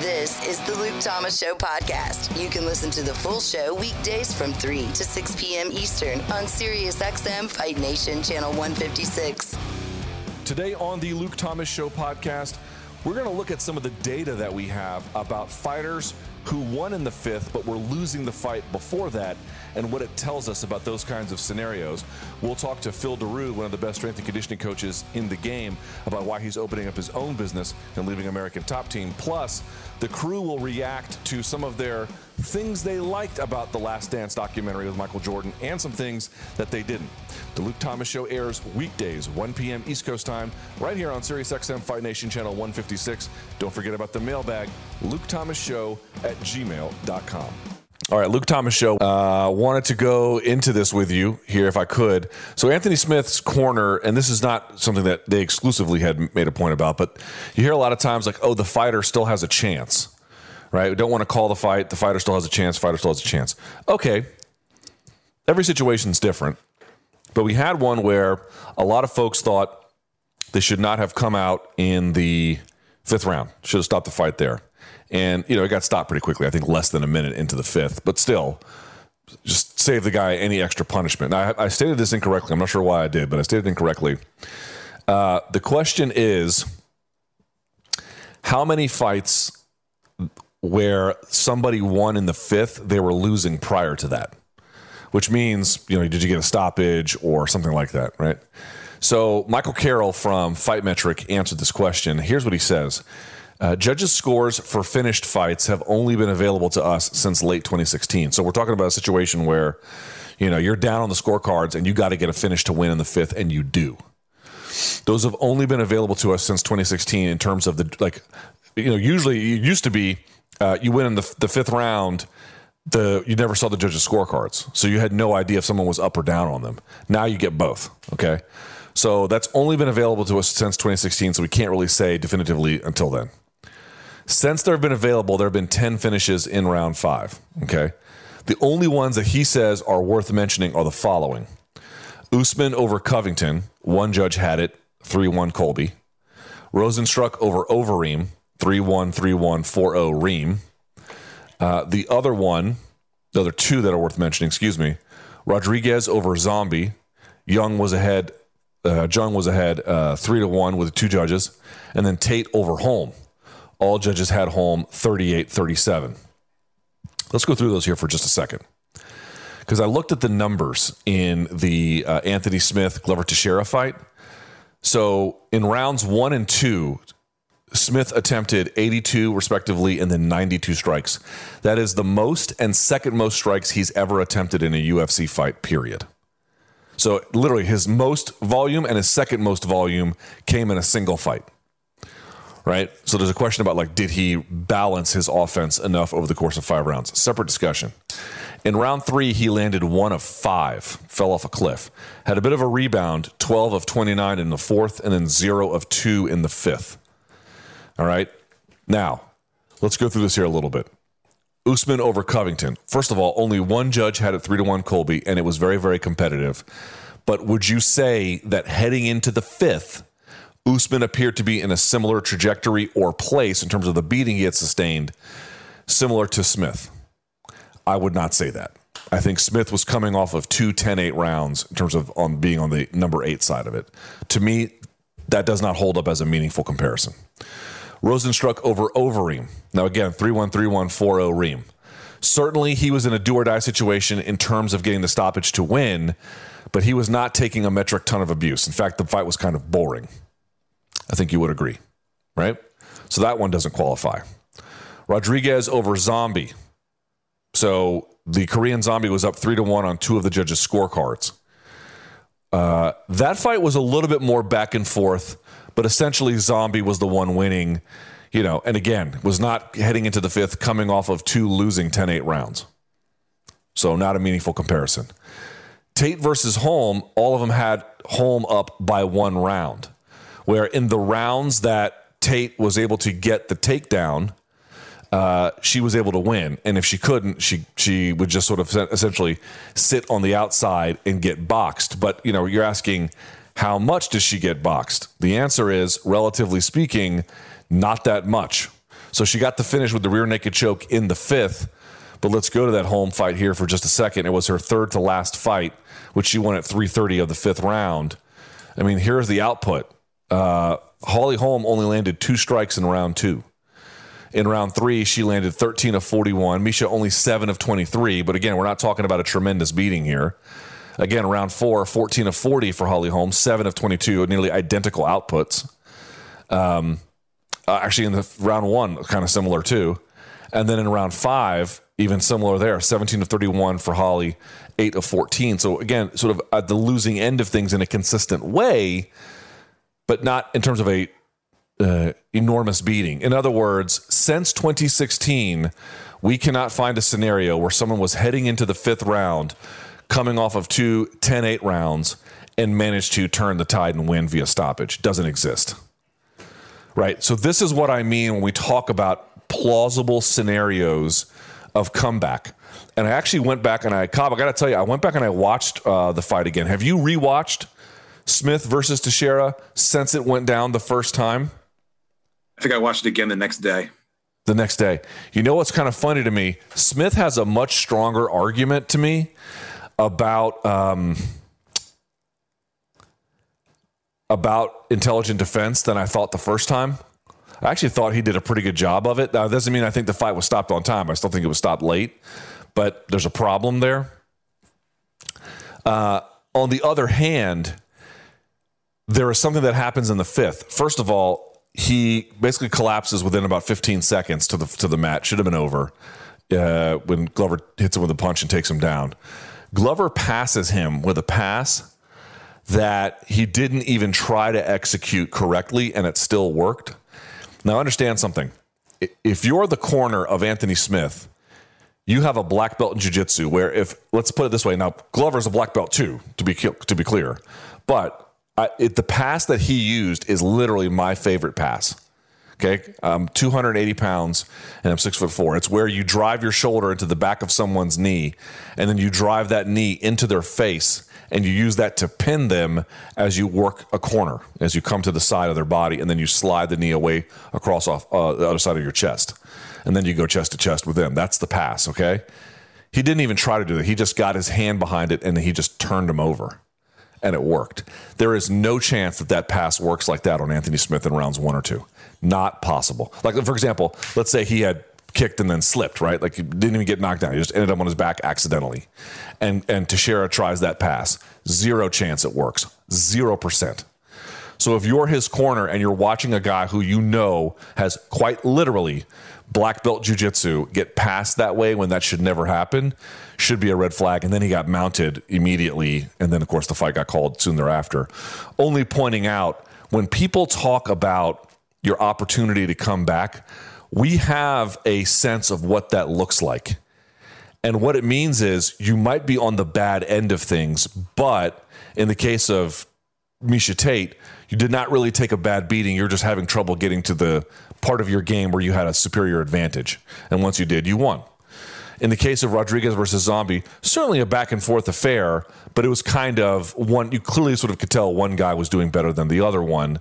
This is the Luke Thomas Show podcast. You can listen to the full show weekdays from 3 to 6 p.m. Eastern on SiriusXM Fight Nation Channel 156. Today on the Luke Thomas Show podcast, we're going to look at some of the data that we have about fighters who won in the fifth but were losing the fight before that and what it tells us about those kinds of scenarios. We'll talk to Phil Daru, one of the best strength and conditioning coaches in the game, about why he's opening up his own business and leaving American Top Team. Plus, the crew will react to some of their things they liked about the Last Dance documentary with Michael Jordan and some things that they didn't. The Luke Thomas Show airs weekdays, 1 p.m. East Coast time, right here on SiriusXM Fight Nation Channel 156. Don't forget about the mailbag, Luke Thomas Show at gmail.com. All right, Luke Thomas Show. Uh, wanted to go into this with you here if I could. So, Anthony Smith's corner, and this is not something that they exclusively had made a point about, but you hear a lot of times like, oh, the fighter still has a chance, right? We don't want to call the fight. The fighter still has a chance. Fighter still has a chance. Okay. Every situation's different, but we had one where a lot of folks thought they should not have come out in the fifth round, should have stopped the fight there. And, you know, it got stopped pretty quickly, I think less than a minute into the fifth, but still, just save the guy any extra punishment. Now, I, I stated this incorrectly. I'm not sure why I did, but I stated incorrectly. Uh, the question is how many fights where somebody won in the fifth, they were losing prior to that? Which means, you know, did you get a stoppage or something like that, right? So, Michael Carroll from Fight Metric answered this question. Here's what he says uh, judges' scores for finished fights have only been available to us since late 2016. So we're talking about a situation where, you know, you're down on the scorecards and you got to get a finish to win in the fifth, and you do. Those have only been available to us since 2016 in terms of the like, you know, usually it used to be uh, you win in the, the fifth round. The you never saw the judges' scorecards, so you had no idea if someone was up or down on them. Now you get both. Okay, so that's only been available to us since 2016, so we can't really say definitively until then. Since they've been available, there have been 10 finishes in round five. Okay. The only ones that he says are worth mentioning are the following Usman over Covington, one judge had it, 3 1 Colby. Rozenstruik over Overeem, 3 1, 3 1, 4 0 Reem. Uh, the other one, the other two that are worth mentioning, excuse me, Rodriguez over Zombie. Young was ahead, uh, Jung was ahead uh, 3 to 1 with two judges. And then Tate over Holm. All judges had Holm 38 37. Let's go through those here for just a second. Because I looked at the numbers in the uh, Anthony Smith Glover Teixeira fight. So in rounds one and two, Smith attempted 82 respectively and then 92 strikes. That is the most and second most strikes he's ever attempted in a UFC fight, period. So literally his most volume and his second most volume came in a single fight right? So there's a question about like, did he balance his offense enough over the course of five rounds? Separate discussion. In round three, he landed one of five, fell off a cliff, had a bit of a rebound, 12 of 29 in the fourth, and then zero of two in the fifth. All right. Now, let's go through this here a little bit. Usman over Covington. First of all, only one judge had it three to one Colby, and it was very, very competitive. But would you say that heading into the fifth, Usman appeared to be in a similar trajectory or place in terms of the beating he had sustained, similar to Smith. I would not say that. I think Smith was coming off of two 10 8 rounds in terms of on being on the number eight side of it. To me, that does not hold up as a meaningful comparison. Rozenstruik over Overeem. Now, again, 3 1 3 1 4 0 Reem. Certainly, he was in a do or die situation in terms of getting the stoppage to win, but he was not taking a metric ton of abuse. In fact, the fight was kind of boring. I think you would agree, right? So that one doesn't qualify. Rodriguez over Zombie. So the Korean Zombie was up three to one on two of the judges' scorecards. Uh, that fight was a little bit more back and forth, but essentially Zombie was the one winning, you know, and again, was not heading into the fifth coming off of two losing 10 8 rounds. So not a meaningful comparison. Tate versus Holm, all of them had Holm up by one round where in the rounds that Tate was able to get the takedown, uh, she was able to win. And if she couldn't, she she would just sort of essentially sit on the outside and get boxed. But you know, you're asking how much does she get boxed? The answer is, relatively speaking, not that much. So she got the finish with the rear naked choke in the fifth. But let's go to that Holm fight here for just a second. It was her third to last fight, which she won at 3:30 of the fifth round. I mean, here's the output. Uh, Holly Holm only landed two strikes in round two. In round three, she landed 13 of 41. Miesha only 7 of 23. But again, we're not talking about a tremendous beating here. Again, round four, 14 of 40 for Holly Holm, 7 of 22, nearly identical outputs. Um, uh, actually, in the round one, kind of similar too. And then in round five, even similar there 17 of 31 for Holly, 8 of 14. So again, sort of at the losing end of things in a consistent way, but not in terms of a uh, enormous beating. In other words, since 2016, we cannot find a scenario where someone was heading into the fifth round, coming off of two 10 8 rounds, and managed to turn the tide and win via stoppage. Doesn't exist. Right? So, this is what I mean when we talk about plausible scenarios of comeback. And I actually went back and I, Cobb, I got to tell you, I went back and I watched uh, the fight again. Have you rewatched Smith versus Teixeira since it went down the first time? I think I watched it again the next day. The next day. You know what's kind of funny to me? Smith has a much stronger argument to me about um, about intelligent defense than I thought the first time. I actually thought he did a pretty good job of it. Now, doesn't mean I think the fight was stopped on time. I still think it was stopped late, but there's a problem there. Uh, on the other hand, there is something that happens in the fifth. First of all, he basically collapses within about 15 seconds to the to the mat. Should have been over uh, when Glover hits him with a punch and takes him down. Glover passes him with a pass that he didn't even try to execute correctly, and it still worked. Now, understand something. If you're the corner of Anthony Smith, you have a black belt in jiu-jitsu where if let's put it this way now glover's a black belt too to be to be clear but I, it, the pass that he used is literally my favorite pass. Okay, I'm 280 pounds and I'm six foot four. It's where you drive your shoulder into the back of someone's knee, and then you drive that knee into their face, and you use that to pin them as you work a corner, as you come to the side of their body, and then you slide the knee away across off uh, the other side of your chest, and then you go chest to chest with them. That's the pass. Okay, he didn't even try to do that. He just got his hand behind it, and he just turned him over and it worked. There is no chance that that pass works like that on Anthony Smith in rounds one or two. Not possible. Like, for example, let's say he had kicked and then slipped, right? Like he didn't even get knocked down. He just ended up on his back accidentally. And and Teixeira tries that pass. Zero chance it works. Zero percent. So if you're his corner and you're watching a guy who you know has quite literally black belt jujitsu get passed that way when that should never happen, should be a red flag. And then he got mounted immediately. And then, of course, the fight got called soon thereafter. Only pointing out when people talk about your opportunity to come back, we have a sense of what that looks like. And what it means is you might be on the bad end of things, but in the case of Miesha Tate, you did not really take a bad beating. You're just having trouble getting to the part of your game where you had a superior advantage. And once you did, you won. In the case of Rodriguez versus Zombie, certainly a back and forth affair, but it was kind of one. You clearly sort of could tell one guy was doing better than the other one,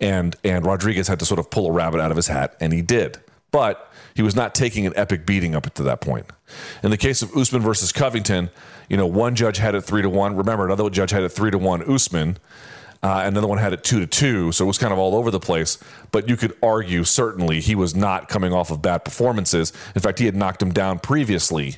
and and Rodriguez had to sort of pull a rabbit out of his hat, and he did. But he was not taking an epic beating up to that point. In the case of Usman versus Covington, you know, one judge had it three to one. Remember, another judge had it three to one Usman. Uh, another one had it two to two, so it was kind of all over the place. But you could argue certainly he was not coming off of bad performances. In fact, he had knocked him down previously,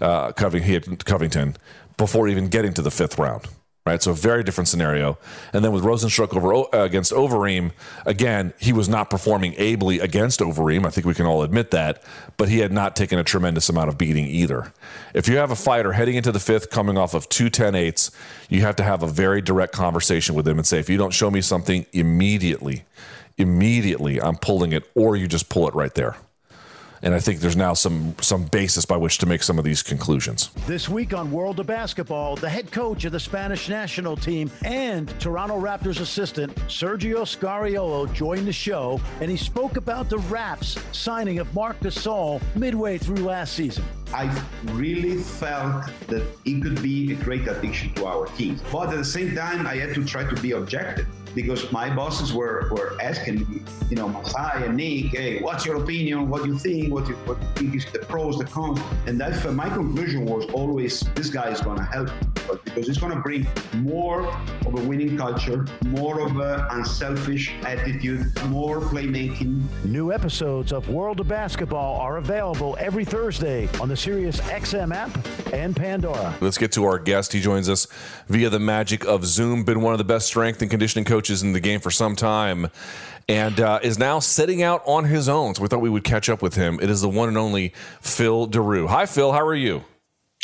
uh, Covington, Covington, before even getting to the fifth round right? So a very different scenario. And then with Rozenstruik over uh, against Overeem, again, he was not performing ably against Overeem. I think we can all admit that, but he had not taken a tremendous amount of beating either. If you have a fighter heading into the fifth, coming off of two 10 eights, you have to have a very direct conversation with him and say, if you don't show me something immediately, immediately, I'm pulling it, or you just pull it right there and I think there's now some some basis by which to make some of these conclusions. This week on World of Basketball, the head coach of the Spanish national team and Toronto Raptors assistant Sergio Scariolo joined the show, and he spoke about the Raps signing of Marc Gasol midway through last season. I really felt that it could be a great addition to our team, but at the same time, I had to try to be objective because my bosses were, were asking me, you know, Masai and Nick, hey, what's your opinion? What do you think? What, you, what you think is the pros, the cons? And that's my conclusion was always this guy is going to help but because it's going to bring more of a winning culture, more of an unselfish attitude, more playmaking. New episodes of World of Basketball are available every Thursday on the Sirius XM app and Pandora. Let's get to our guest. He joins us via the magic of Zoom. Been one of the best strength and conditioning coaches in the game for some time and uh, is now setting out on his own. So we thought we would catch up with him. It is the one and only Phil Daru. Hi, Phil. How are you?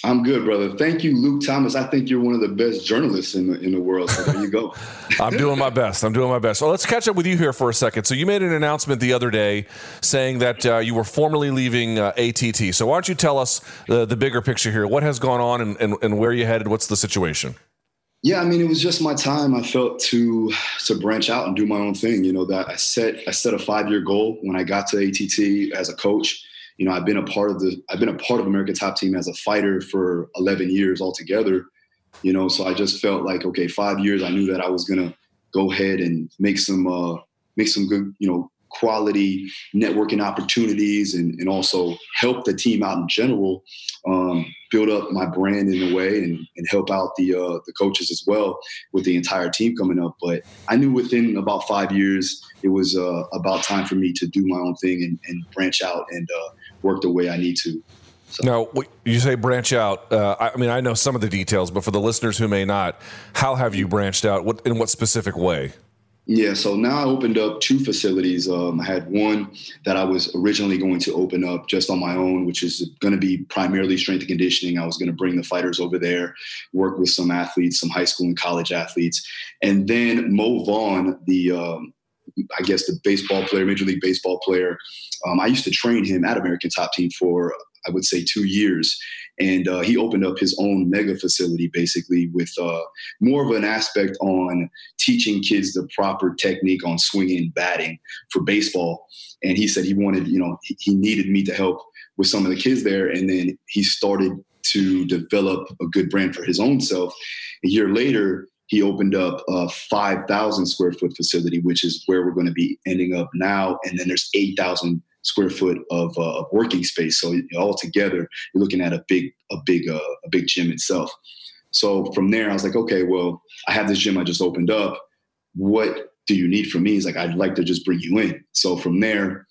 I'm good, brother. Thank you, Luke Thomas. I think you're one of the best journalists in the, in the world. So there you go. I'm doing my best. I'm doing my best. So let's catch up with you here for a second. So you made an announcement the other day saying that uh, you were formally leaving uh, ATT. So why don't you tell us the, the bigger picture here? What has gone on and, and, and where you headed? What's the situation? Yeah, I mean, it was just my time. I felt to to branch out and do my own thing. You know, that I set I set a five year goal when I got to ATT as a coach you know, I've been a part of the I've been a part of American Top Team as a fighter for 11 years altogether. You know, so I just felt like okay, five years. I knew that I was gonna go ahead and make some uh, make some good, you know, quality networking opportunities and, and also help the team out in general, um, build up my brand in a way and, and help out the uh, the coaches as well with the entire team coming up. But I knew within about five years it was uh, about time for me to do my own thing and, and branch out and uh, work the way I need to. So. Now, you say branch out. Uh, I mean, I know some of the details, but for the listeners who may not, how have you branched out? What in what specific way? Yeah, so now I opened up two facilities. Um, I had one that I was originally going to open up just on my own, which is going to be primarily strength and conditioning. I was going to bring the fighters over there, work with some athletes, some high school and college athletes, and then Mo Vaughn, the um, I guess the baseball player, Major League Baseball player. Um, I used to train him at American Top Team for I would say two years, and uh, he opened up his own mega facility basically with uh, more of an aspect on teaching kids the proper technique on swinging and batting for baseball. And he said he wanted, you know, he, needed me to help with some of the kids there, and then he started to develop a good brand for his own self. A year later, he opened up a 5,000 square foot facility, which is where we're going to be ending up now. And then there's 8,000 square foot of, uh, working space. So all together, you're looking at a big, a big, uh, a big gym itself. So from there, I was like, okay, well, I have this gym I just opened up. What do you need from me? He's like, I'd like to just bring you in. So from there,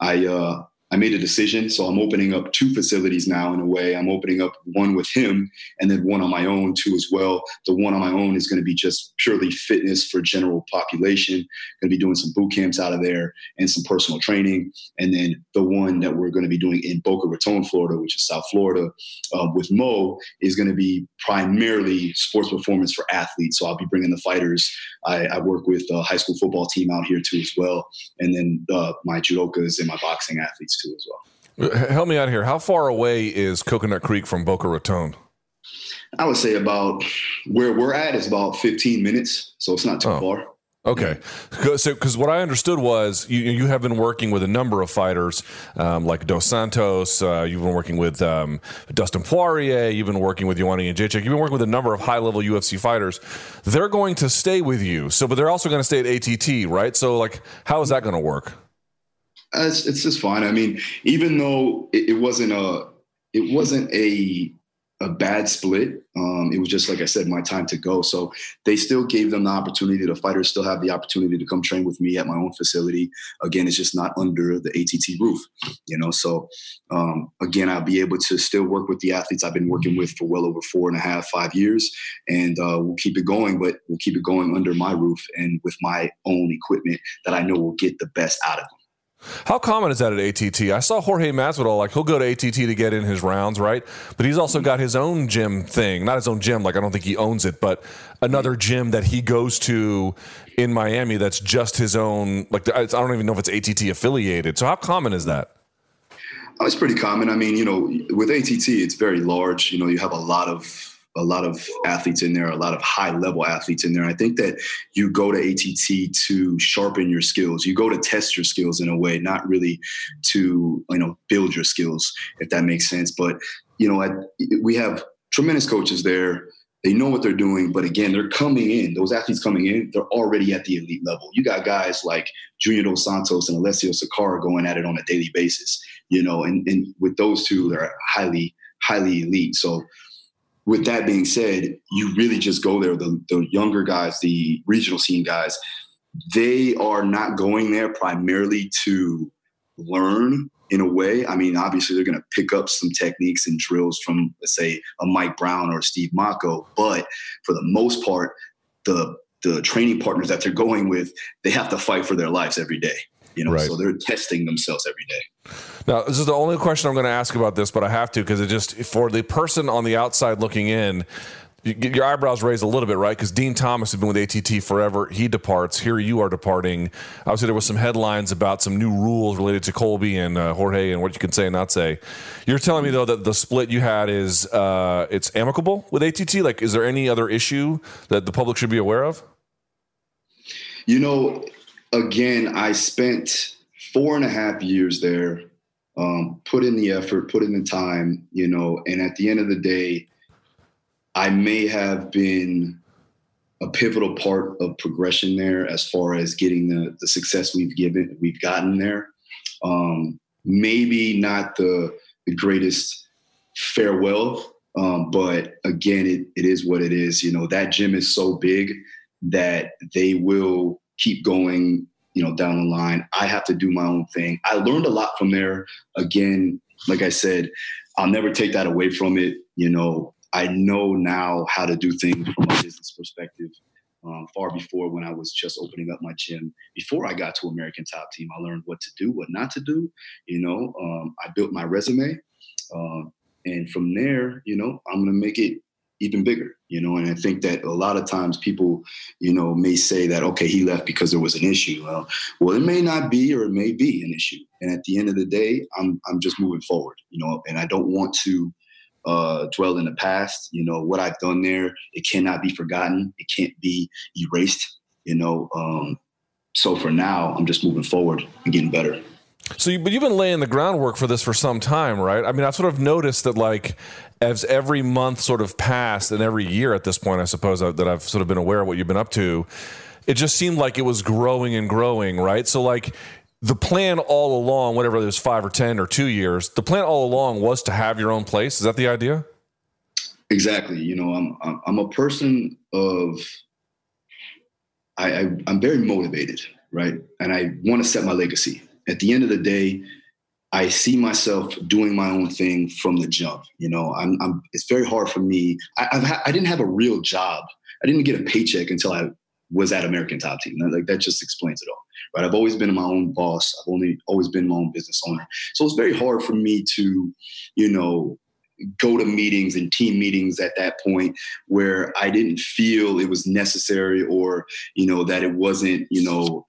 I uh, I made a decision. So I'm opening up two facilities now in a way. I'm opening up one with him and then one on my own too as well. The one on my own is going to be just purely fitness for general population. Going to be doing some boot camps out of there and some personal training. And then the one that we're going to be doing in Boca Raton, Florida, which is South Florida, uh, with Mo is going to be primarily sports performance for athletes. So I'll be bringing the fighters. I, I work with a high school football team out here too as well. And then uh, my judokas and my boxing athletes too as well. Help me out here. How far away is Coconut Creek from Boca Raton? I would say about where we're at is about 15 minutes, so it's not too oh. far. Okay, so because what I understood was you you have been working with a number of fighters um, like Dos Santos. Uh, you've been working with um, Dustin Poirier. You've been working with Joanna Jędrzejczyk. You've been working with a number of high level UFC fighters. They're going to stay with you. So, but they're also going to stay at ATT, right? So, like, how is that going to work? It's, it's just fine. I mean, even though it, it wasn't a it wasn't a a bad split. Um, it was just like I said, my time to go. So they still gave them the opportunity. The fighters still have the opportunity to come train with me at my own facility. Again, it's just not under the ATT roof, you know. So um, again, I'll be able to still work with the athletes I've been working with for well over four and a half, five years, and uh, we'll keep it going. But we'll keep it going under my roof and with my own equipment that I know will get the best out of them. How common is that at ATT? I saw Jorge Masvidal like he'll go to ATT to get in his rounds, right? But he's also got his own gym thing, not his own gym. Like I don't think he owns it, but another gym that he goes to in Miami that's just his own. Like I don't even know if it's ATT affiliated. So how common is that? Oh, it's pretty common. I mean, you know, with ATT, it's very large. You know, you have a lot of a lot of athletes in there, a lot of high level athletes in there. I think that you go to ATT to sharpen your skills. You go to test your skills in a way, not really to you know build your skills, if that makes sense. But you know, I, we have tremendous coaches there. they know what they're doing, but again, they're coming in. Those athletes coming in, they're already at the elite level. You got guys like Junior Dos Santos and Alessio Sakara going at it on a daily basis, you know, and, and with those two, they're highly, highly elite. So with that being said, you really just go there. The, the younger guys, the regional scene guys, they are not going there primarily to learn in a way. I mean, obviously they're going to pick up some techniques and drills from, let's say, a Mike Brown or Steve Mocco, but for the most part, the the training partners that they're going with, they have to fight for their lives every day. You know, right. so they're testing themselves every day. Now, this is the only question I'm going to ask about this, but I have to because it just for the person on the outside looking in, you your eyebrows raised a little bit, right? Because Din Thomas has been with ATT forever. He departs. Here you are departing. Obviously, there was some headlines about some new rules related to Colby and uh, Jorge and what you can say and not say. You're telling me though that the split you had is uh, it's amicable with ATT. Like, is there any other issue that the public should be aware of? You know, again, I spent four and a half years there. Um, put in the effort, put in the time, you know, and at the end of the day I may have been a pivotal part of progression there as far as getting the, the success we've given we've gotten there. Um, maybe not the, the greatest farewell, um, but again, it, it is what it is. You know, that gym is so big that they will keep going, you know, down the line. I have to do my own thing. I learned a lot from there. Again, like I said, I'll never take that away from it. You know, I know now how to do things from a business perspective. Um, far before when I was just opening up my gym. Before I got to American Top Team, I learned what to do, what not to do. You know, um, I built my resume, uh, and from there, you know, I'm gonna make it even bigger. You know, and I think that a lot of times people, you know, may say that okay, he left because there was an issue. Well, well, it may not be, or it may be an issue. And at the end of the day, I'm I'm just moving forward. You know, and I don't want to uh, dwell in the past. You know, what I've done there, it cannot be forgotten. It can't be erased, you know. Um, so for now, I'm just moving forward and getting better. So, you, but you've been laying the groundwork for this for some time, right? I mean, I've sort of noticed that, like, as every month sort of passed and every year at this point, I suppose uh, that I've sort of been aware of what you've been up to, it just seemed like it was growing and growing, right? So, like, the plan all along, whatever was five or 10 or two years, the plan all along was to have your own place. Is that the idea? Exactly. You know, I'm, I'm a person of, I, I I'm very motivated, right? And I want to set my legacy. At the end of the day, I see myself doing my own thing from the jump. You know, I'm, I'm it's very hard for me. I, ha- I didn't have a real job. I didn't get a paycheck until I was at American Top Team. Like that just explains it all right? I've always been my own boss. I've only always been my own business owner. So it's very hard for me to, you know, go to meetings and team meetings at that point where I didn't feel it was necessary or, you know, that it wasn't, you know,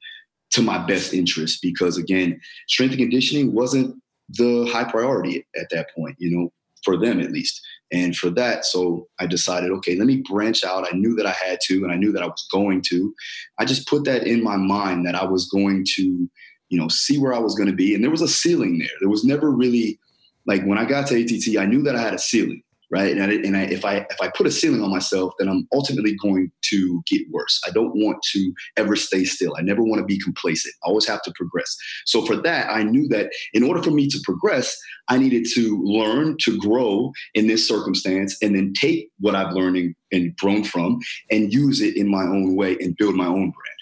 to my best interest because again, strength and conditioning wasn't the high priority at that point, you know, for them at least. And for that, so I decided, okay, let me branch out. I knew that I had to, and I knew that I was going to. I just put that in my mind that I was going to, you know, see where I was going to be. And there was a ceiling there. There was never really like when I got to ATT, I knew that I had a ceiling right? And, I, and I, if I if I put a ceiling on myself, then I'm ultimately going to get worse. I don't want to ever stay still. I never want to be complacent. I always have to progress. So for that, I knew that in order for me to progress, I needed to learn to grow in this circumstance, and then take what I've learned and, grown from, and use it in my own way and build my own brand.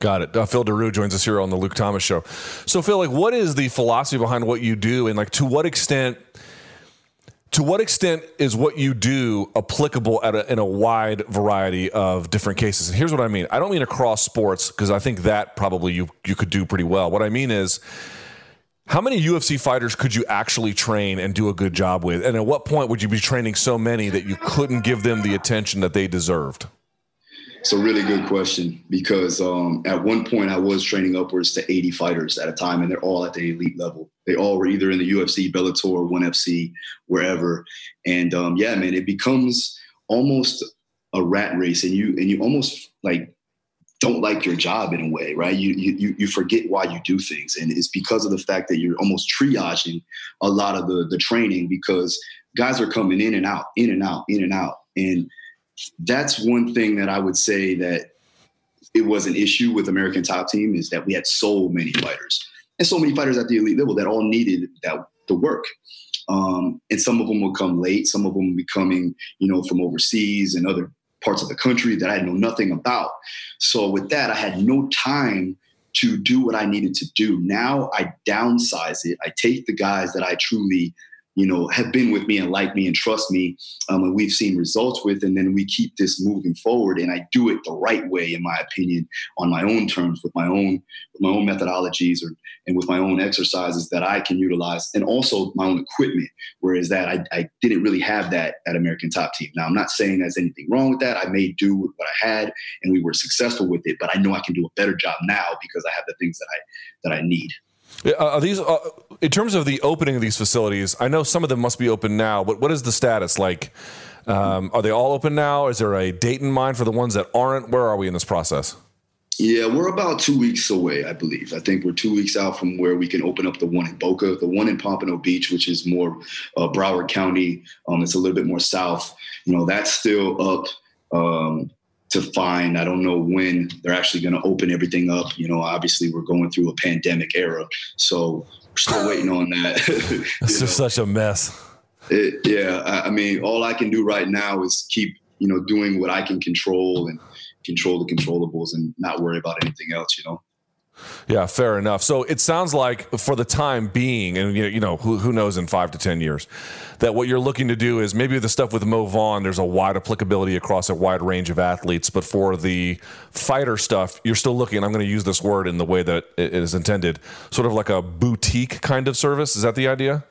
Got it. Uh, Phil Daru joins us here on the Luke Thomas Show. So, Phil, like, what is the philosophy behind what you do, and like, to what extent to what extent is what you do applicable a, in a wide variety of different cases? And here's what I mean. I don't mean across sports because I think that probably you you could do pretty well. What I mean is how many UFC fighters could you actually train and do a good job with? And at what point would you be training so many that you couldn't give them the attention that they deserved? It's a really good question because um, at one point I was training upwards to 80 fighters at a time, and they're all at the elite level. They all were either in the UFC, Bellator, ONE FC, wherever. And um, yeah, man, it becomes almost a rat race, and you and you almost like don't like your job in a way, right? You you you forget why you do things, and it's because of the fact that you're almost triaging a lot of the the training because guys are coming in and out, in and out, in and out, and that's one thing that I would say that it was an issue with American Top Team is that we had so many fighters and so many fighters at the elite level that all needed that the work. Um, and some of them will come late. Some of them will be coming, you know, from overseas and other parts of the country that I know nothing about. So with that, I had no time to do what I needed to do. Now I downsize it. I take the guys that I truly you know, have been with me and like me and trust me, um, and we've seen results with, and then we keep this moving forward. And I do it the right way, in my opinion, on my own terms, with my own with my own methodologies, or and with my own exercises that I can utilize, and also my own equipment. Whereas that I, I didn't really have that at American Top Team. Now I'm not saying there's anything wrong with that. I may do with what I had, and we were successful with it. But I know I can do a better job now because I have the things that I that I need. Uh, are these uh, in terms of the opening of these facilities? I know some of them must be open now, but what is the status like? Um, are they all open now? Is there a date in mind for the ones that aren't? Where are we in this process? Yeah, we're about two weeks away, I believe. I think we're two weeks out from where we can open up the one in Boca, the one in Pompano Beach, which is more uh, Broward County. Um, it's a little bit more south. You know, that's still up. Um, to find. I don't know when they're actually going to open everything up. You know, obviously we're going through a pandemic era, so we're still waiting on that. it's just such a mess. It, yeah, I, I mean, all I can do right now is keep you know doing what I can control and control the controllables and not worry about anything else. You know. Yeah, fair enough. So it sounds like for the time being, and you know, who, who knows in five to 10 years, that what you're looking to do is maybe the stuff with Mo Vaughn, there's a wide applicability across a wide range of athletes. But for the fighter stuff, you're still looking, I'm going to use this word in the way that it is intended, sort of like a boutique kind of service. Is that the idea?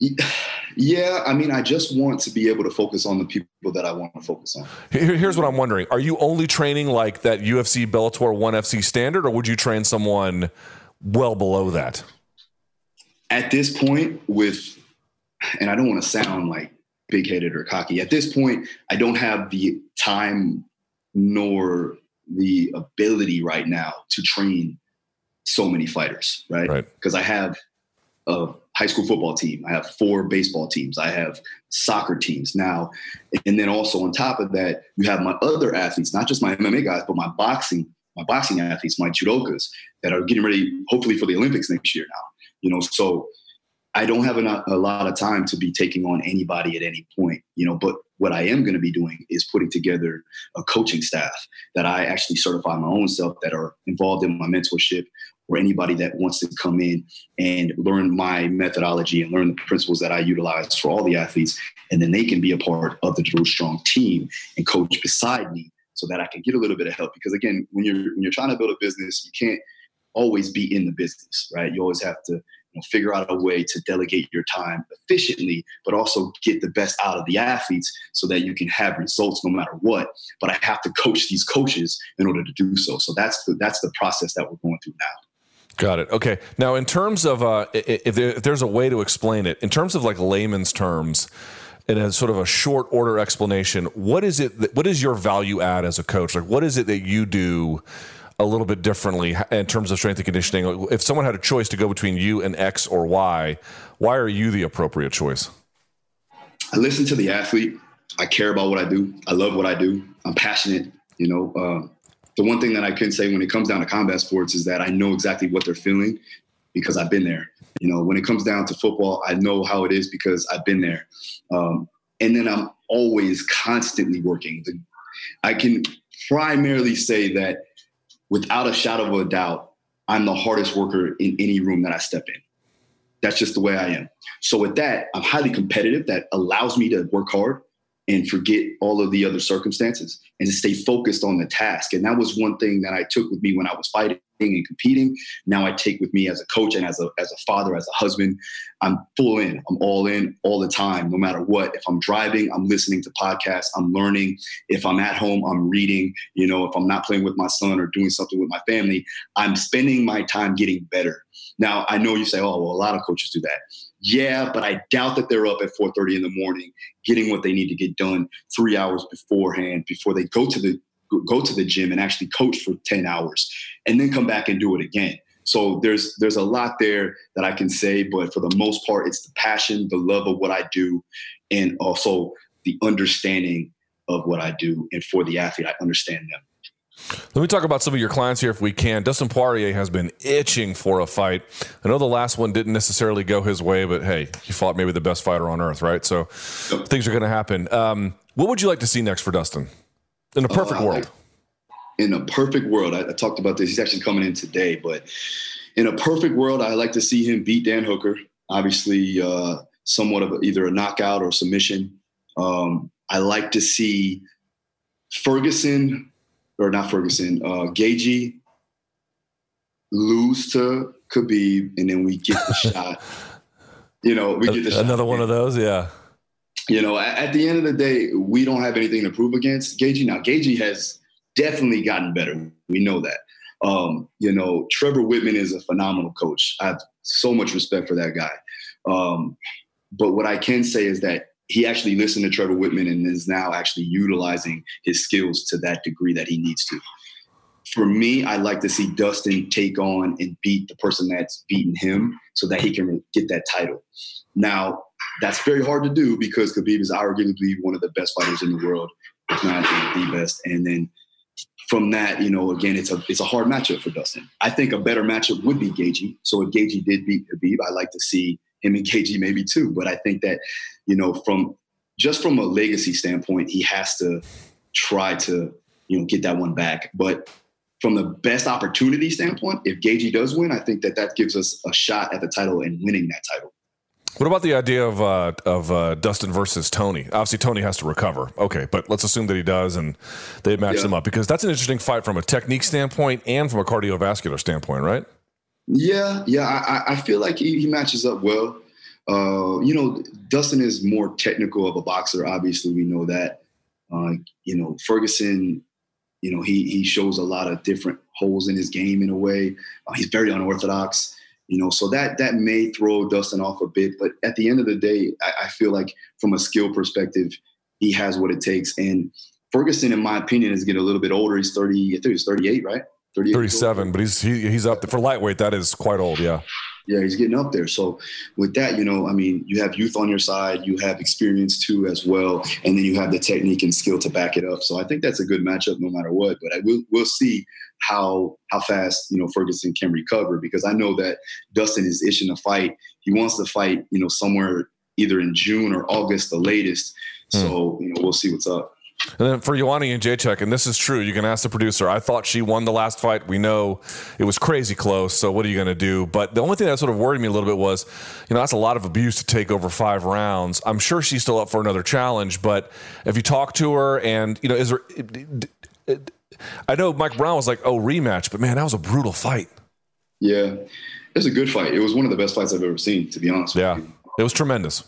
Yeah, I mean, I just want to be able to focus on the people that I want to focus on. Here's what I'm wondering: Are you only training like that UFC Bellator One FC standard, or would you train someone well below that? At this point, with and I don't want to sound like big headed or cocky. At this point, I don't have the time nor the ability right now to train so many fighters, right? Because right. I have a high school football team. I have four baseball teams. I have soccer teams now. And then also on top of that, you have my other athletes, not just my MMA guys, but my boxing, my boxing athletes, my judokas that are getting ready, hopefully for the Olympics next year now. You know, so I don't have a, a lot of time to be taking on anybody at any point, you know, but what I am going to be doing is putting together a coaching staff that I actually certify my own self that are involved in my mentorship or anybody that wants to come in and learn my methodology and learn the principles that I utilize for all the athletes. And then they can be a part of the Daru Strong team and coach beside me so that I can get a little bit of help. Because again, when you're when you're trying to build a business, you can't always be in the business, right? You always have to you know, figure out a way to delegate your time efficiently, but also get the best out of the athletes so that you can have results no matter what. But I have to coach these coaches in order to do so. So that's the that's the process that we're going through now. Got it. Okay. Now, in terms of uh, if, if, there's a way to explain it, in terms of like layman's terms, in a sort of a short order explanation, what is it? That, what is your value add as a coach? Like, what is it that you do a little bit differently in terms of strength and conditioning? If someone had a choice to go between you and X or Y, why are you the appropriate choice? I listen to the athlete. I care about what I do. I love what I do. I'm passionate. You know, uh, the one thing that I can say when it comes down to combat sports is that I know exactly what they're feeling because I've been there. You know, when it comes down to football, I know how it is because I've been there. Um, and then I'm always constantly working. I can primarily say that without a shadow of a doubt, I'm the hardest worker in any room that I step in. That's just the way I am. So with that, I'm highly competitive. That allows me to work hard and forget all of the other circumstances and stay focused on the task. And that was one thing that I took with me when I was fighting and competing. Now I take with me as a coach and as a as a father, as a husband. I'm full in. I'm all in all the time, no matter what. If I'm driving, I'm listening to podcasts. I'm learning. If I'm at home, I'm reading. You know, if I'm not playing with my son or doing something with my family, I'm spending my time getting better. Now I know you say, oh, well, a lot of coaches do that. Yeah, but I doubt that they're up at 4:30 in the morning getting what they need to get done three hours beforehand before they go to the go to the gym and actually coach for 10 hours and then come back and do it again. So there's there's a lot there that I can say, but for the most part, it's the passion, the love of what I do, and also the understanding of what I do. And for the athlete, I understand them. Let me talk about some of your clients here if we can. Dustin Poirier has been itching for a fight. I know the last one didn't necessarily go his way, but hey, he fought maybe the best fighter on earth, right? So yep. things are going to happen. Um, what would you like to see next for Dustin in a perfect uh, world? Like, in a perfect world, I, I, talked about this. He's actually coming in today, but in a perfect world, I like to see him beat Dan Hooker. Obviously, uh, somewhat of a, either a knockout or submission. Um, I like to see Ferguson or not Ferguson, uh, Gaethje lose to Khabib, and then we get the shot. You know, we get the another shot. one of those, yeah. You know, at, at, the end of the day, we don't have anything to prove against Gaethje. Now, Gaethje has definitely gotten better. We know that. Um, you know, Trevor Wittman is a phenomenal coach. I have so much respect for that guy. Um, but what I can say is that he actually listened to Trevor Wittman and is now actually utilizing his skills to that degree that he needs to. For me, I like to see Dustin take on and beat the person that's beaten him so that he can get that title. Now, that's very hard to do because Khabib is arguably one of the best fighters in the world, if not the best. And then from that, you know, again, it's a it's a hard matchup for Dustin. I think a better matchup would be Gaethje. So if Gaethje did beat Khabib, I like to see him and Gaethje maybe too. But I think that, you know, from just from a legacy standpoint, he has to try to, you know, get that one back. But from the best opportunity standpoint, if Gaethje does win, I think that that gives us a shot at the title and winning that title. What about the idea of uh, of uh, Dustin versus Tony? Obviously, Tony has to recover. Okay, but let's assume that he does, and they match yeah. them up because that's an interesting fight from a technique standpoint and from a cardiovascular standpoint, right? Yeah, yeah, I, I feel like he, he matches up well. Uh, you know, Dustin is more technical of a boxer. Obviously, we know that. Uh, you know, Ferguson, you know, he he shows a lot of different holes in his game in a way. Uh, he's very unorthodox. You know, so that that may throw Dustin off a bit, but at the end of the day, I, I feel like from a skill perspective, he has what it takes. And Ferguson, in my opinion, is getting a little bit older. He's thirty. I think he's thirty-eight, right? 37, but he's he, he's up there. for lightweight. That is quite old. Yeah. Yeah, he's getting up there. So with that, you know, I mean, you have youth on your side, you have experience too as well, and then you have the technique and skill to back it up. So I think that's a good matchup no matter what. But I will we'll see how how fast you know Ferguson can recover because I know that Dustin is itching to fight. He wants to fight, you know, somewhere either in June or August, the latest. Hmm. So you know, we'll see what's up. And then for Joanna Jędrzejczyk, and this is true, you can ask the producer. I thought she won the last fight. We know it was crazy close. So what are you going to do? But the only thing that sort of worried me a little bit was, you know, that's a lot of abuse to take over five rounds. I'm sure she's still up for another challenge. But if you talk to her, and you know, is there? I know Mike Brown was like, "Oh, rematch," but man, that was a brutal fight. Yeah, it was a good fight. It was one of the best fights I've ever seen, to be honest. Yeah, it was tremendous.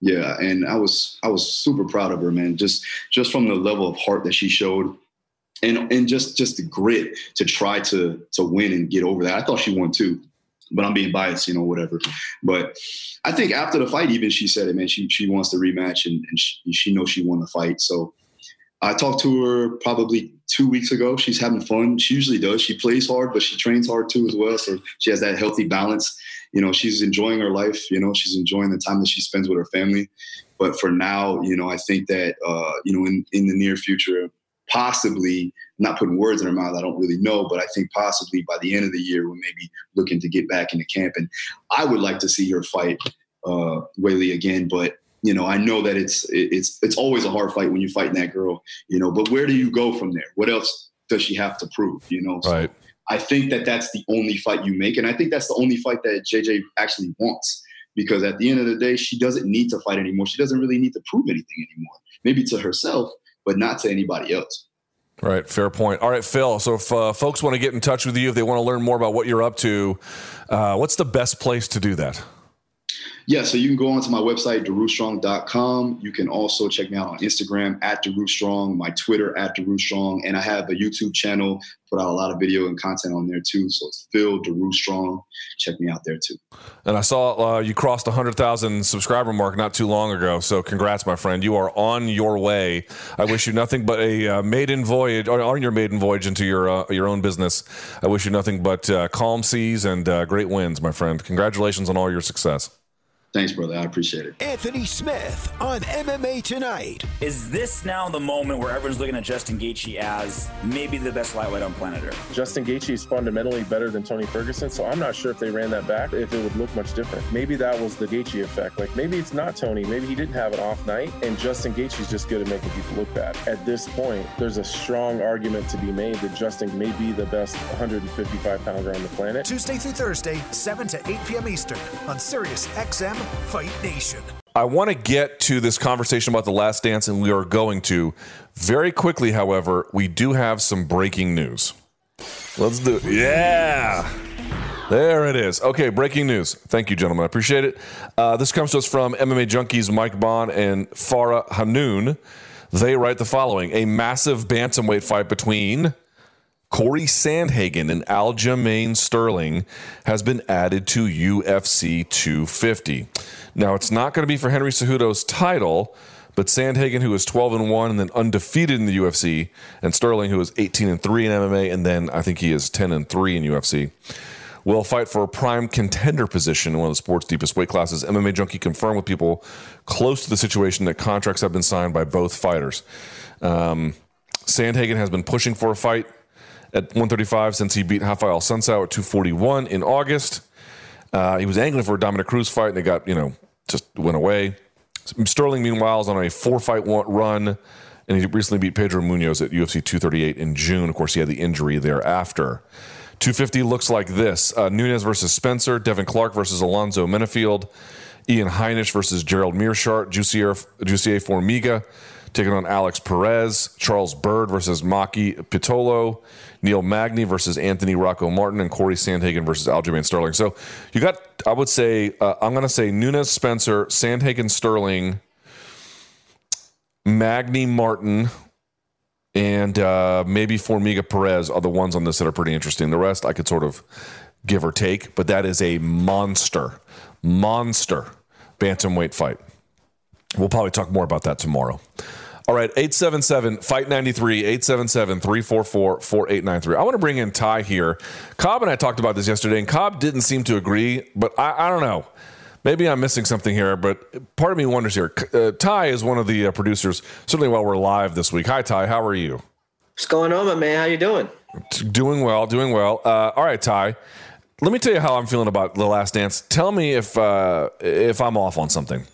Yeah, and I was I was super proud of her, man. Just just from the level of heart that she showed, and and just just the grit to try to to win and get over that. I thought she won too, but I'm being biased, you know, whatever. But I think after the fight, even she said it, man. She she wants to rematch, and, and she, she knows she won the fight. So I talked to her probably two weeks ago. She's having fun. She usually does. She plays hard, but she trains hard too as well. So she has that healthy balance you know, she's enjoying her life. You know, she's enjoying the time that she spends with her family. But for now, you know, I think that uh, you know, in in the near future, possibly not putting words in her mouth, I don't really know, but I think possibly by the end of the year, we're maybe looking to get back into camp. And I would like to see her fight uh, Weili again, but you know, I know that it's it's it's always a hard fight when you're fighting that girl, you know. But where do you go from there? What else does she have to prove? You know, so, right. I think that that's the only fight you make, and I think that's the only fight that JJ actually wants. Because at the end of the day, she doesn't need to fight anymore. She doesn't really need to prove anything anymore. Maybe to herself, but not to anybody else. Right, fair point. All right, Phil. So if uh, folks want to get in touch with you, if they want to learn more about what you're up to, uh, what's the best place to do that? Yeah, so you can go onto my website, DaruStrong.com. You can also check me out on Instagram at DaruStrong, my Twitter at DaruStrong, and I have a YouTube channel, put out a lot of video and content on there too. So it's Phil DaruStrong. Check me out there too. And I saw uh, you crossed the 100,000 subscriber mark not too long ago. So congrats, my friend. You are on your way. I wish you nothing but a uh, maiden voyage, or on your maiden voyage into your, uh, your own business. I wish you nothing but uh, calm seas and uh, great winds, my friend. Congratulations on all your success. Thanks, brother. I appreciate it. Anthony Smith on MMA Tonight. Is this now the moment where everyone's looking at Justin Gaethje as maybe the best lightweight on planet Earth? Justin Gaethje is fundamentally better than Tony Ferguson, so I'm not sure if they ran that back, if it would look much different. Maybe that was the Gaethje effect. Like maybe it's not Tony. Maybe he didn't have an off night, and Justin Gaethje is just good at making people look bad. At this point, there's a strong argument to be made that Justin may be the best 155 pounder on the planet. Tuesday through Thursday, 7 to 8 p.m. Eastern on Sirius XM Fight Nation. I want to get to this conversation about the last dance, and we are going to. Very quickly, however, we do have some breaking news. Let's do it. Yeah. There it is. Okay, breaking news. Thank you, gentlemen. I appreciate it. Uh, this comes to us from MMA Junkies Mike Bohn and Farah Hannoun. They write the following A massive bantamweight fight between Corey Sandhagen and Aljamain Sterling has been added to UFC 250. Now, it's not going to be for Henry Cejudo's title, but Sandhagen, who is 12 and 1 and then undefeated in the UFC, and Sterling, who is 18 and 3 in MMA, and then I think he is 10 and 3 in UFC, will fight for a prime contender position in one of the sport's deepest weight classes. MMA Junkie confirmed with people close to the situation that contracts have been signed by both fighters. Um, Sandhagen has been pushing for a fight at 135 since he beat Rafael Assunção at 241 in August. Uh, he was angling for a Dominick Cruz fight, and it got, you know, just went away. Sterling, meanwhile, is on a four fight run, and he recently beat Pedro Munhoz at UFC 238 in June. Of course, he had the injury thereafter. 250 looks like this uh, Nunes versus Spencer, Devin Clark versus Alonzo Menifield, Ian Heinisch versus Gerald Meerschaert, Jussier, Jussier Formiga taking on Alex Perez, Charles Byrd versus Maki Pitolo, Neil Magny versus Anthony Rocco Martin, and Corey Sandhagen versus Aljamain Sterling. So you got, I would say, uh, I'm going to say Nunes Spencer, Sandhagen Sterling, Magny Martin, and uh, maybe Formiga Perez are the ones on this that are pretty interesting. The rest I could sort of give or take, but that is a monster, monster bantamweight fight. We'll probably talk more about that tomorrow. All right, 877 Fight 93, 877 344 4893. I want to bring in Ty here. Cobb and I talked about this yesterday, and Cobb didn't seem to agree, but I, I don't know. Maybe I'm missing something here, but part of me wonders here. Uh, Ty is one of the uh, producers, certainly while we're live this week. Hi, Ty. How are you? What's going on, my man? How you doing? Doing well, doing well. Uh, all right, Ty. Let me tell you how I'm feeling about The Last Dance. Tell me if uh, if I'm off on something.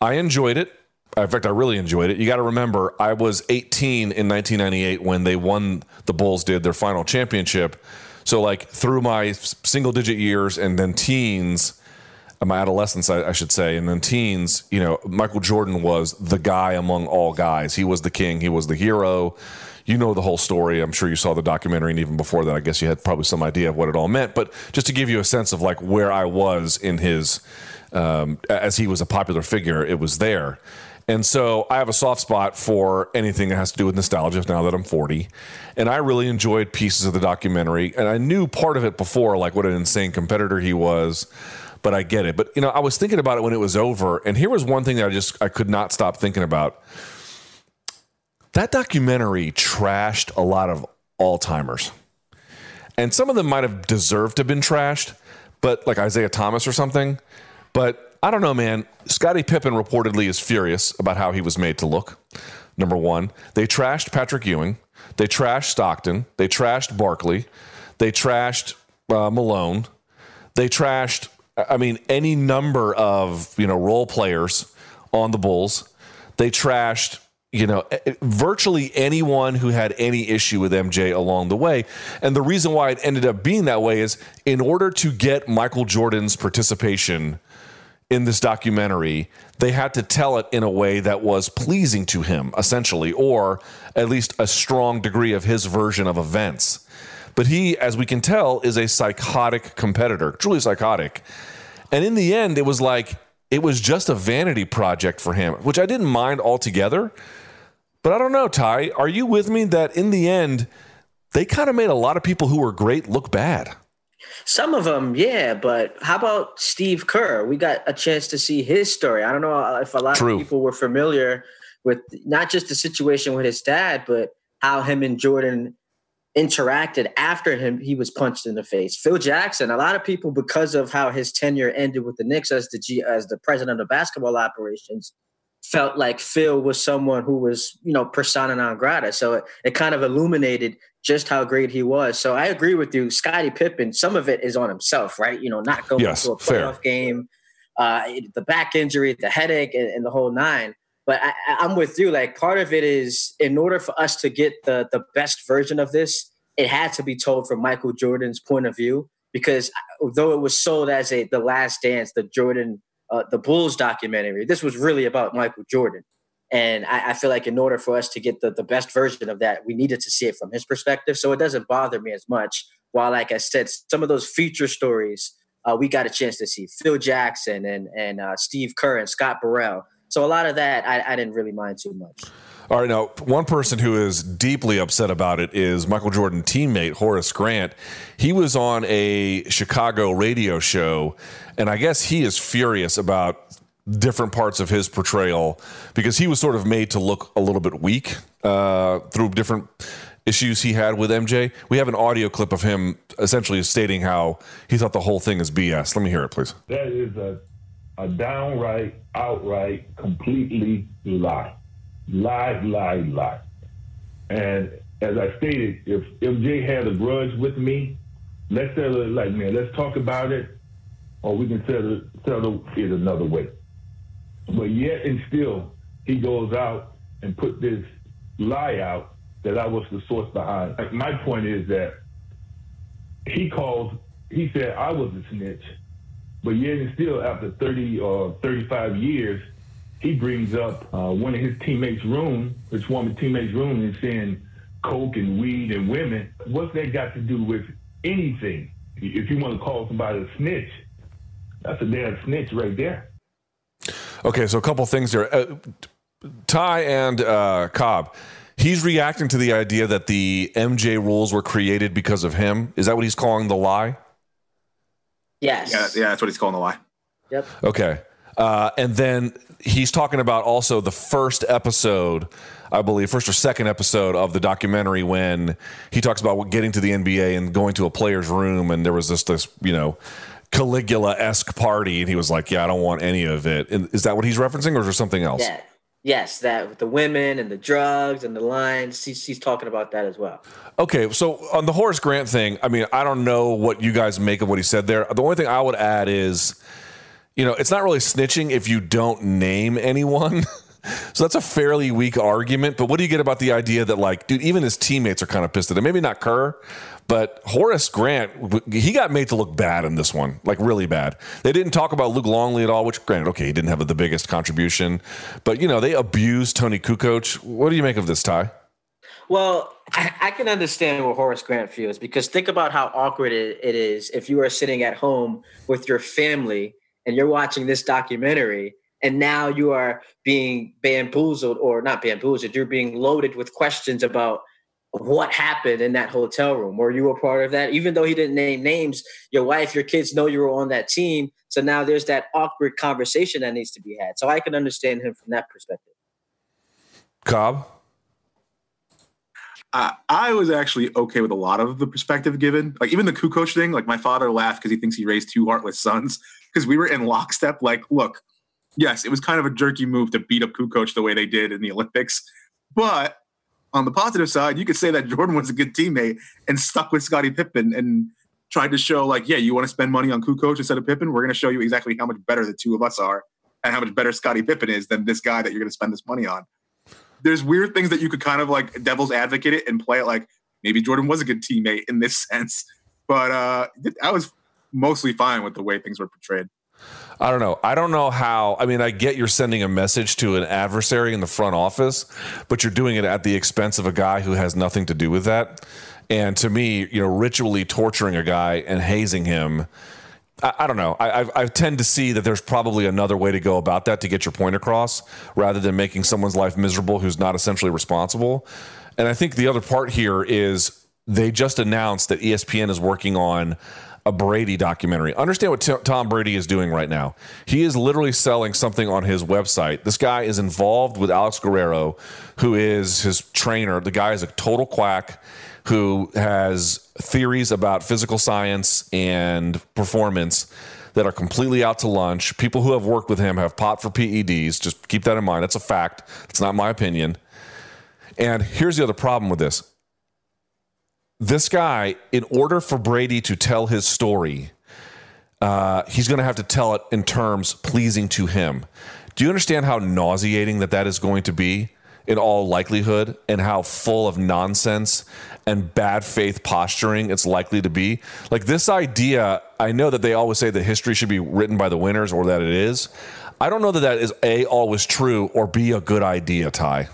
I enjoyed it. In fact, I really enjoyed it. You got to remember, I was 18 in 1998 when they won. The Bulls did their final championship. So, like through my single digit years and then teens, uh, my adolescence, I, I, should say, and then teens, you know, Michael Jordan was the guy among all guys. He was the king. He was the hero. You know the whole story. I'm sure you saw the documentary, and even before that, I guess you had probably some idea of what it all meant. But just to give you a sense of like where I was in his, um, as he was a popular figure, it was there. And so I have a soft spot for anything that has to do with nostalgia now that I'm 40. And I really enjoyed pieces of the documentary. And I knew part of it before, like what an insane competitor he was. But I get it. But, you know, I was thinking about it when it was over. And here was one thing that I just, I could not stop thinking about. That documentary trashed a lot of all timers. And some of them might have deserved to have been trashed, but like Isiah Thomas or something. But I don't know, man. Scottie Pippen reportedly is furious about how he was made to look. Number one, they trashed Patrick Ewing. They trashed Stockton. They trashed Barkley. They trashed uh, Malone. They trashed, I mean, any number of you know role players on the Bulls. They trashed you know, virtually anyone who had any issue with MJ along the way. And the reason why it ended up being that way is in order to get Michael Jordan's participation in this documentary, they had to tell it in a way that was pleasing to him, essentially, or at least a strong degree of his version of events. But he, as we can tell, is a psychotic competitor, truly psychotic. And in the end, it was like, it was just a vanity project for him, which I didn't mind altogether. But I don't know, Ty, are you with me that in the end, they kind of made a lot of people who were great look bad? Some of them, yeah, but how about Steve Kerr? We got a chance to see his story. I don't know uh, if a lot True. of people were familiar with not just the situation with his dad, but how him and Jordan interacted after him he was punched in the face. Phil Jackson, a lot of people because of how his tenure ended with the Knicks as the G, as the president of basketball operations felt like Phil was someone who was, you know, persona non grata. So it, it kind of illuminated just how great he was. So I agree with you. Scottie Pippen, some of it is on himself, right? You know, not going yes, to a playoff fair. game, uh, the back injury, the headache, and, and the whole nine. But I, I'm with you. Like part of it is in order for us to get the the best version of this, it had to be told from Michael Jordan's point of view. Because though it was sold as a the last dance, the Jordan uh, the Bulls documentary. This was really about Michael Jordan. And I, I, feel like in order for us to get the, the best version of that, we needed to see it from his perspective. So it doesn't bother me as much. While, like I said, some of those feature stories, uh, we got a chance to see Phil Jackson and, and uh, Steve Kerr and Scott Burrell. So a lot of that, I, I didn't really mind too much. All right, now one person who is deeply upset about it is Michael Jordan teammate Horace Grant. He was on a Chicago radio show, and I guess he is furious about different parts of his portrayal because he was sort of made to look a little bit weak uh, through different issues he had with MJ. We have an audio clip of him essentially stating how he thought the whole thing is BS. Let me hear it, please. That is a, a downright, outright, completely lie lie, lie, lie. And as I stated, if MJ had a grudge with me, let's settle it like, man, let's talk about it, or we can settle, settle it another way. But yet and still, he goes out and put this lie out that I was the source behind. My point is that he called, he said I was a snitch, but yet and still, after 30 or 35 years, he brings up uh, one of his teammates' room, his former teammates' room, and saying coke and weed and women. What's that got to do with anything? If you want to call somebody a snitch, that's a damn snitch right there. Okay, so a couple things there. Uh, Ty and uh, Cobb, he's reacting to the idea that the MJ rules were created because of him. Is that what he's calling the lie? Yes. Yeah, yeah, that's what he's calling the lie. Yep. Okay. Uh, and then he's talking about also the first episode, I believe, first or second episode of the documentary when he talks about getting to the NBA and going to a player's room, and there was this this you know Caligula esque party, and he was like, "Yeah, I don't want any of it." And is that what he's referencing, or is there something else? Yeah. Yes, that with the women and the drugs and the lines, he's, he's talking about that as well. Okay, so on the Horace Grant thing, I mean, I don't know what you guys make of what he said there. The only thing I would add is you know, it's not really snitching if you don't name anyone. so that's a fairly weak argument. But what do you get about the idea that, like, dude, even his teammates are kind of pissed at him? Maybe not Kerr, but Horace Grant, he got made to look bad in this one, like really bad. They didn't talk about Luke Longley at all, which, granted, okay, he didn't have the biggest contribution, but you know, they abused Toni Kukoc. What do you make of this, Ty? Well, I, I, can understand what Horace Grant feels because think about how awkward it, it is if you are sitting at home with your family and you're watching this documentary and now you are being bamboozled or not bamboozled you're being loaded with questions about what happened in that hotel room. Were you a part of that? Even though he didn't name names your wife your kids know you were on that team. So now there's that awkward conversation that needs to be had. So i can understand him from that perspective. Cobb? Uh, I was actually okay with a lot of the perspective given. Like even the Kukoc thing, like my father laughed because he thinks he raised two heartless sons because we were in lockstep. Like, look, yes, it was kind of a jerky move to beat up Kukoc the way they did in the Olympics, but on the positive side, you could say that Jordan was a good teammate and stuck with Scottie Pippen and tried to show like, yeah, you want to spend money on Kukoc instead of Pippen? We're going to show you exactly how much better the two of us are and how much better Scottie Pippen is than this guy that you're going to spend this money on. There's weird things that you could kind of like devil's advocate it and play it like maybe Jordan was a good teammate in this sense. But uh, I was mostly fine with the way things were portrayed. I don't know. I don't know how. I mean, I get you're sending a message to an adversary in the front office, but you're doing it at the expense of a guy who has nothing to do with that. And to me, you know, ritually torturing a guy and hazing him. I, I don't know. I, I, I tend to see that there's probably another way to go about that to get your point across, rather than making someone's life miserable who's not essentially responsible. And I think the other part here is they just announced that ESPN is working on a Brady documentary. Understand what T- Tom Brady is doing right now. He is literally selling something on his website. This guy is involved with Alex Guerrero, who is his trainer. The guy is a total quack. who has theories about physical science and performance that are completely out to lunch. People who have worked with him have popped for PEDs. Just keep that in mind. That's a fact. It's not my opinion. And here's the other problem with this this guy, in order for Brady to tell his story, uh, he's going to have to tell it in terms pleasing to him. Do you understand how nauseating that that is going to be in all likelihood and how full of nonsense and bad faith posturing it's likely to be? Like this idea, I know that they always say that history should be written by the winners or that it is. I don't know that that is A, always true or B, a good idea, Ty.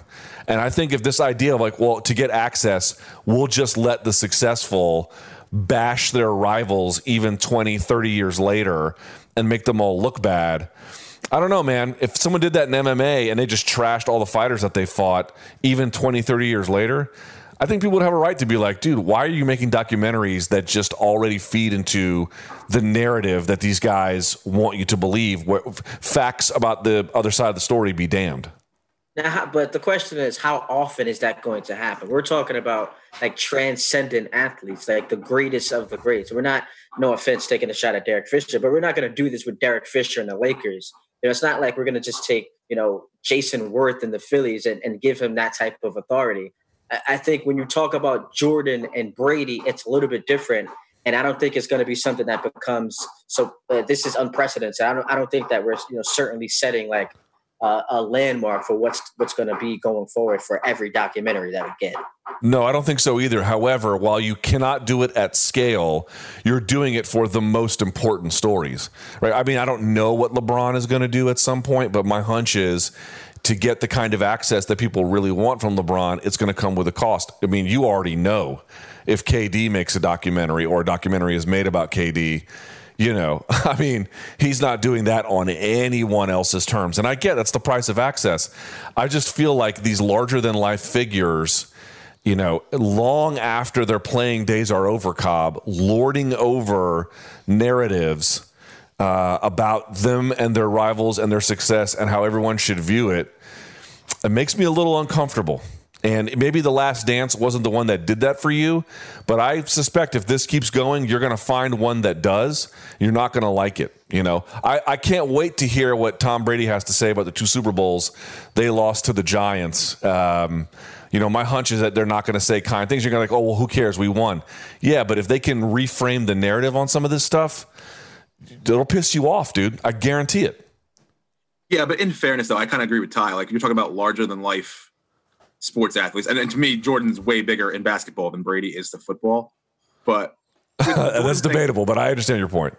And I think if this idea of like, well, to get access, we'll just let the successful bash their rivals even 20, 30 years later and make them all look bad. I don't know, man. If someone did that in MMA and they just trashed all the fighters that they fought even 20, 30 years later, I think people would have a right to be like, dude, why are you making documentaries that just already feed into the narrative that these guys want you to believe? Facts about the other side of the story be damned. Now, but the question is, how often is that going to happen? We're talking about like transcendent athletes, like the greatest of the greats. We're not, no offense, taking a shot at Derek Fisher, but we're not going to do this with Derek Fisher and the Lakers. You know, it's not like we're going to just take, you know, Jayson Werth and the Phillies and, and give him that type of authority. I, I think when you talk about Jordan and Brady, it's a little bit different. And I don't think it's going to be something that becomes so. Uh, this is unprecedented. I don't. I don't think that we're you know certainly setting like uh, a landmark for what's what's going to be going forward for every documentary that we get. No, I don't think so either. However, while you cannot do it at scale, you're doing it for the most important stories, right? I mean, I don't know what LeBron is going to do at some point, but my hunch is to get the kind of access that people really want from LeBron, it's going to come with a cost. I mean, you already know if KD makes a documentary or a documentary is made about KD you know, I mean, he's not doing that on anyone else's terms. And I get that's the price of access. I just feel like these larger than life figures, you know, long after their playing days are over, Cobb, lording over narratives uh, about them and their rivals and their success and how everyone should view it, it makes me a little uncomfortable. And maybe the last dance wasn't the one that did that for you, but I suspect if this keeps going, you're going to find one that does. You're not going to like it. You know, I, I can't wait to hear what Tom Brady has to say about the two Super Bowls they lost to the Giants. Um, you know, my hunch is that they're not going to say kind things. You're going to like, oh, well, who cares? We won. Yeah, but if they can reframe the narrative on some of this stuff, it'll piss you off, dude. I guarantee it. Yeah, but in fairness, though, I kind of agree with Ty. Like, you're talking about larger than life sports athletes. And, and to me, Jordan's way bigger in basketball than Brady is to football. But that's debatable, but I understand your point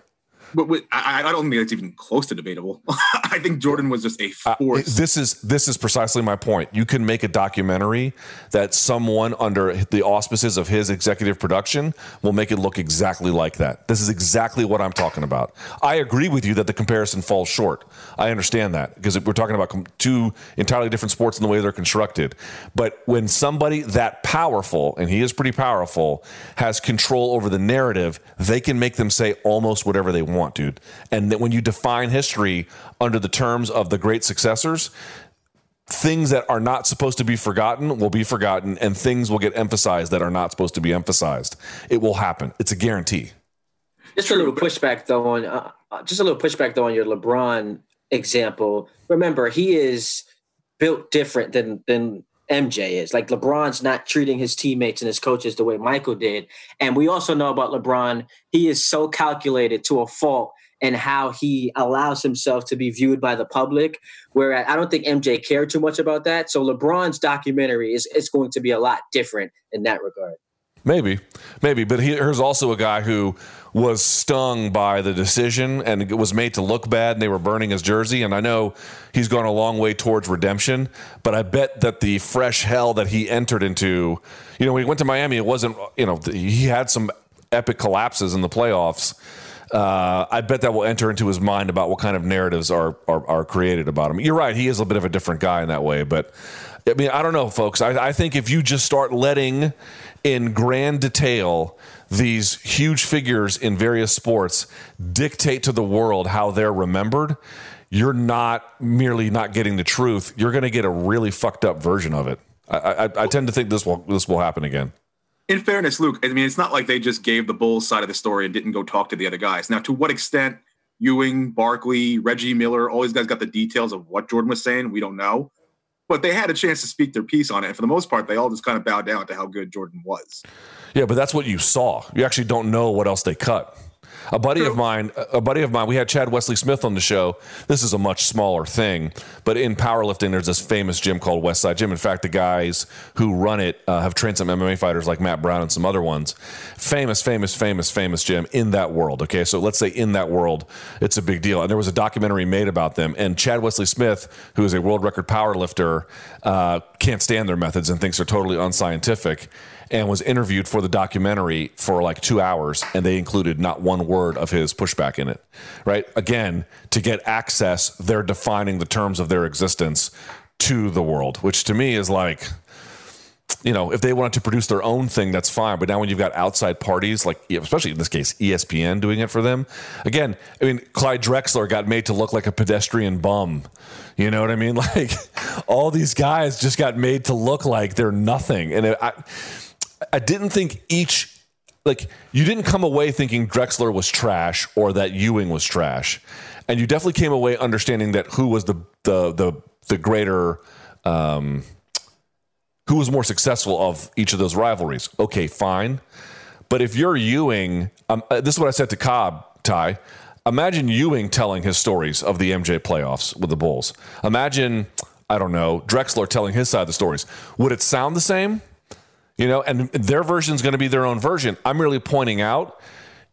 but, but I, I, don't think that's even close to debatable. I think Jordan was just a uh, force. Uh, this is this is precisely my point. You can make a documentary that someone under the auspices of his executive production will make it look exactly like that. This is exactly what I'm talking about. I agree with you that the comparison falls short. I understand that because we're talking about two entirely different sports in the way they're constructed. But when somebody that powerful, and he is pretty powerful, has control over the narrative, they can make them say almost whatever they want want, dude. And that when you define history under the terms of the great successors, things that are not supposed to be forgotten will be forgotten and things will get emphasized that are not supposed to be emphasized. It will happen. It's a guarantee. Just a little pushback though on uh, uh, just a little pushback though on your LeBron example. Remember, he is built different than than MJ is. Like LeBron's not treating his teammates and his coaches the way Michael did. And we also know about LeBron, he is so calculated to a fault and how he allows himself to be viewed by the public. Where I don't think MJ cared too much about that. So LeBron's documentary is, is going to be a lot different in that regard. Maybe, maybe, but here's also a guy who was stung by the decision and was made to look bad and they were burning his jersey. And I know he's gone a long way towards redemption, but I bet that the fresh hell that he entered into, you know, when he went to Miami, it wasn't, you know, he had some epic collapses in the playoffs. Uh, I bet that will enter into his mind about what kind of narratives are, are, are created about him. You're right; he is a bit of a different guy in that way. But I mean, I don't know, folks. I, I think if you just start letting in grand detail these huge figures in various sports dictate to the world how they're remembered, you're not merely not getting the truth. You're going to get a really fucked up version of it. I, I, I, tend to think this will this will happen again. in fairness, Luke, I mean, it's not like they just gave the Bulls side of the story and didn't go talk to the other guys. Now, to what extent Ewing, Barkley, Reggie Miller, all these guys got the details of what Jordan was saying, we don't know. But they had a chance to speak their piece on it. And for the most part, they all just kind of bowed down to how good Jordan was. Yeah, but that's what you saw. You actually don't know what else they cut. A buddy of mine, a buddy of mine, we had Chad Wesley Smith on the show. This is a much smaller thing, but in powerlifting, there's this famous gym called Westside Gym. In fact, the guys who run it uh, have trained some MMA fighters like Matt Brown and some other ones. Famous, famous, famous, famous gym in that world. Okay, so let's say in that world, it's a big deal. And there was a documentary made about them. And Chad Wesley Smith, who is a world record powerlifter, uh, can't stand their methods and thinks they're totally unscientific and was interviewed for the documentary for like two hours, and they included not one word of his pushback in it. Right? Again, to get access, they're defining the terms of their existence to the world, which to me is like, you know, if they wanted to produce their own thing, that's fine. But now when you've got outside parties, like especially in this case, ESPN doing it for them, again, I mean, Clyde Drexler got made to look like a pedestrian bum. You know what I mean? Like all these guys just got made to look like they're nothing. And it, I, I didn't think each like you didn't come away thinking Drexler was trash or that Ewing was trash, and you definitely came away understanding that who was the the the the greater. Um, who was more successful of each of those rivalries? Okay, fine. But if you're Ewing, um, uh, this is what I said to Cobb, Ty. Imagine Ewing telling his stories of the MJ playoffs with the Bulls. Imagine, I don't know, Drexler telling his side of the stories. Would it sound the same? You know, and their version is going to be their own version. I'm really pointing out,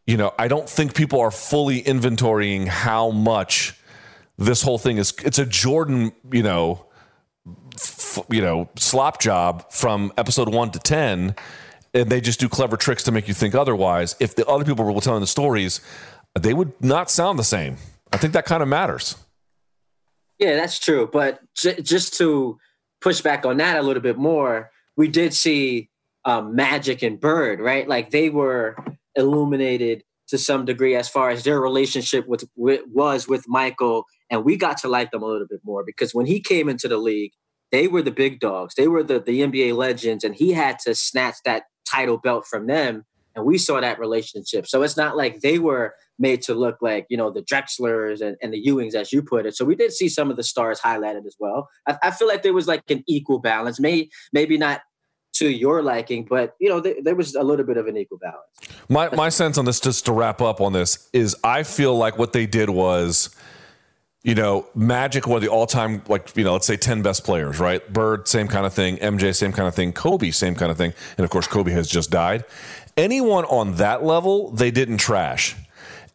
you know, I don't think people are fully inventorying how much this whole thing is. It's a Jordan, you know, f- you know, slop job from episode one to ten, and they just do clever tricks to make you think otherwise. If the other people were telling the stories, they would not sound the same. I think that kind of matters. Yeah, that's true. But j- just to push back on that a little bit more, we did see um, Magic and Bird, right? Like they were illuminated to some degree as far as their relationship with, with was with Michael, and we got to like them a little bit more because when he came into the league, they were the big dogs. They were the the NBA legends, and he had to snatch that title belt from them. And we saw that relationship. So it's not like they were made to look like, you know, the Drexlers and, and the Ewings, as you put it. So we did see some of the stars highlighted as well. I, I feel like there was like an equal balance. May, maybe not to your liking, but you know th- there was a little bit of an equal balance. My my sense on this, just to wrap up on this, is I feel like what they did was. You know, Magic, of the all-time, like you know, let's say ten best players, right? Bird, same kind of thing. MJ, same kind of thing. Kobe, same kind of thing. And of course, Kobe has just died. Anyone on that level, they didn't trash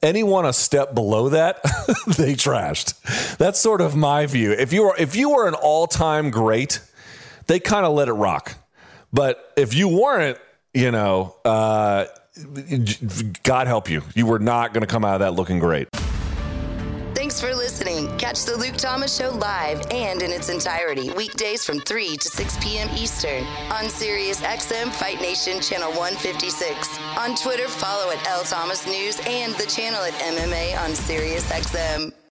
anyone a step below that, they trashed. That's sort of my view. If you were if you were an all-time great, they kind of let it rock. But if you weren't, you know, uh, God help you, you were not going to come out of that looking great. Thanks for listening. Catch the Luke Thomas Show live and in its entirety weekdays from 3 to 6 p.m. Eastern on Sirius XM Fight Nation Channel 156. On Twitter, follow at L Thomas News and the channel at MMA on Sirius XM.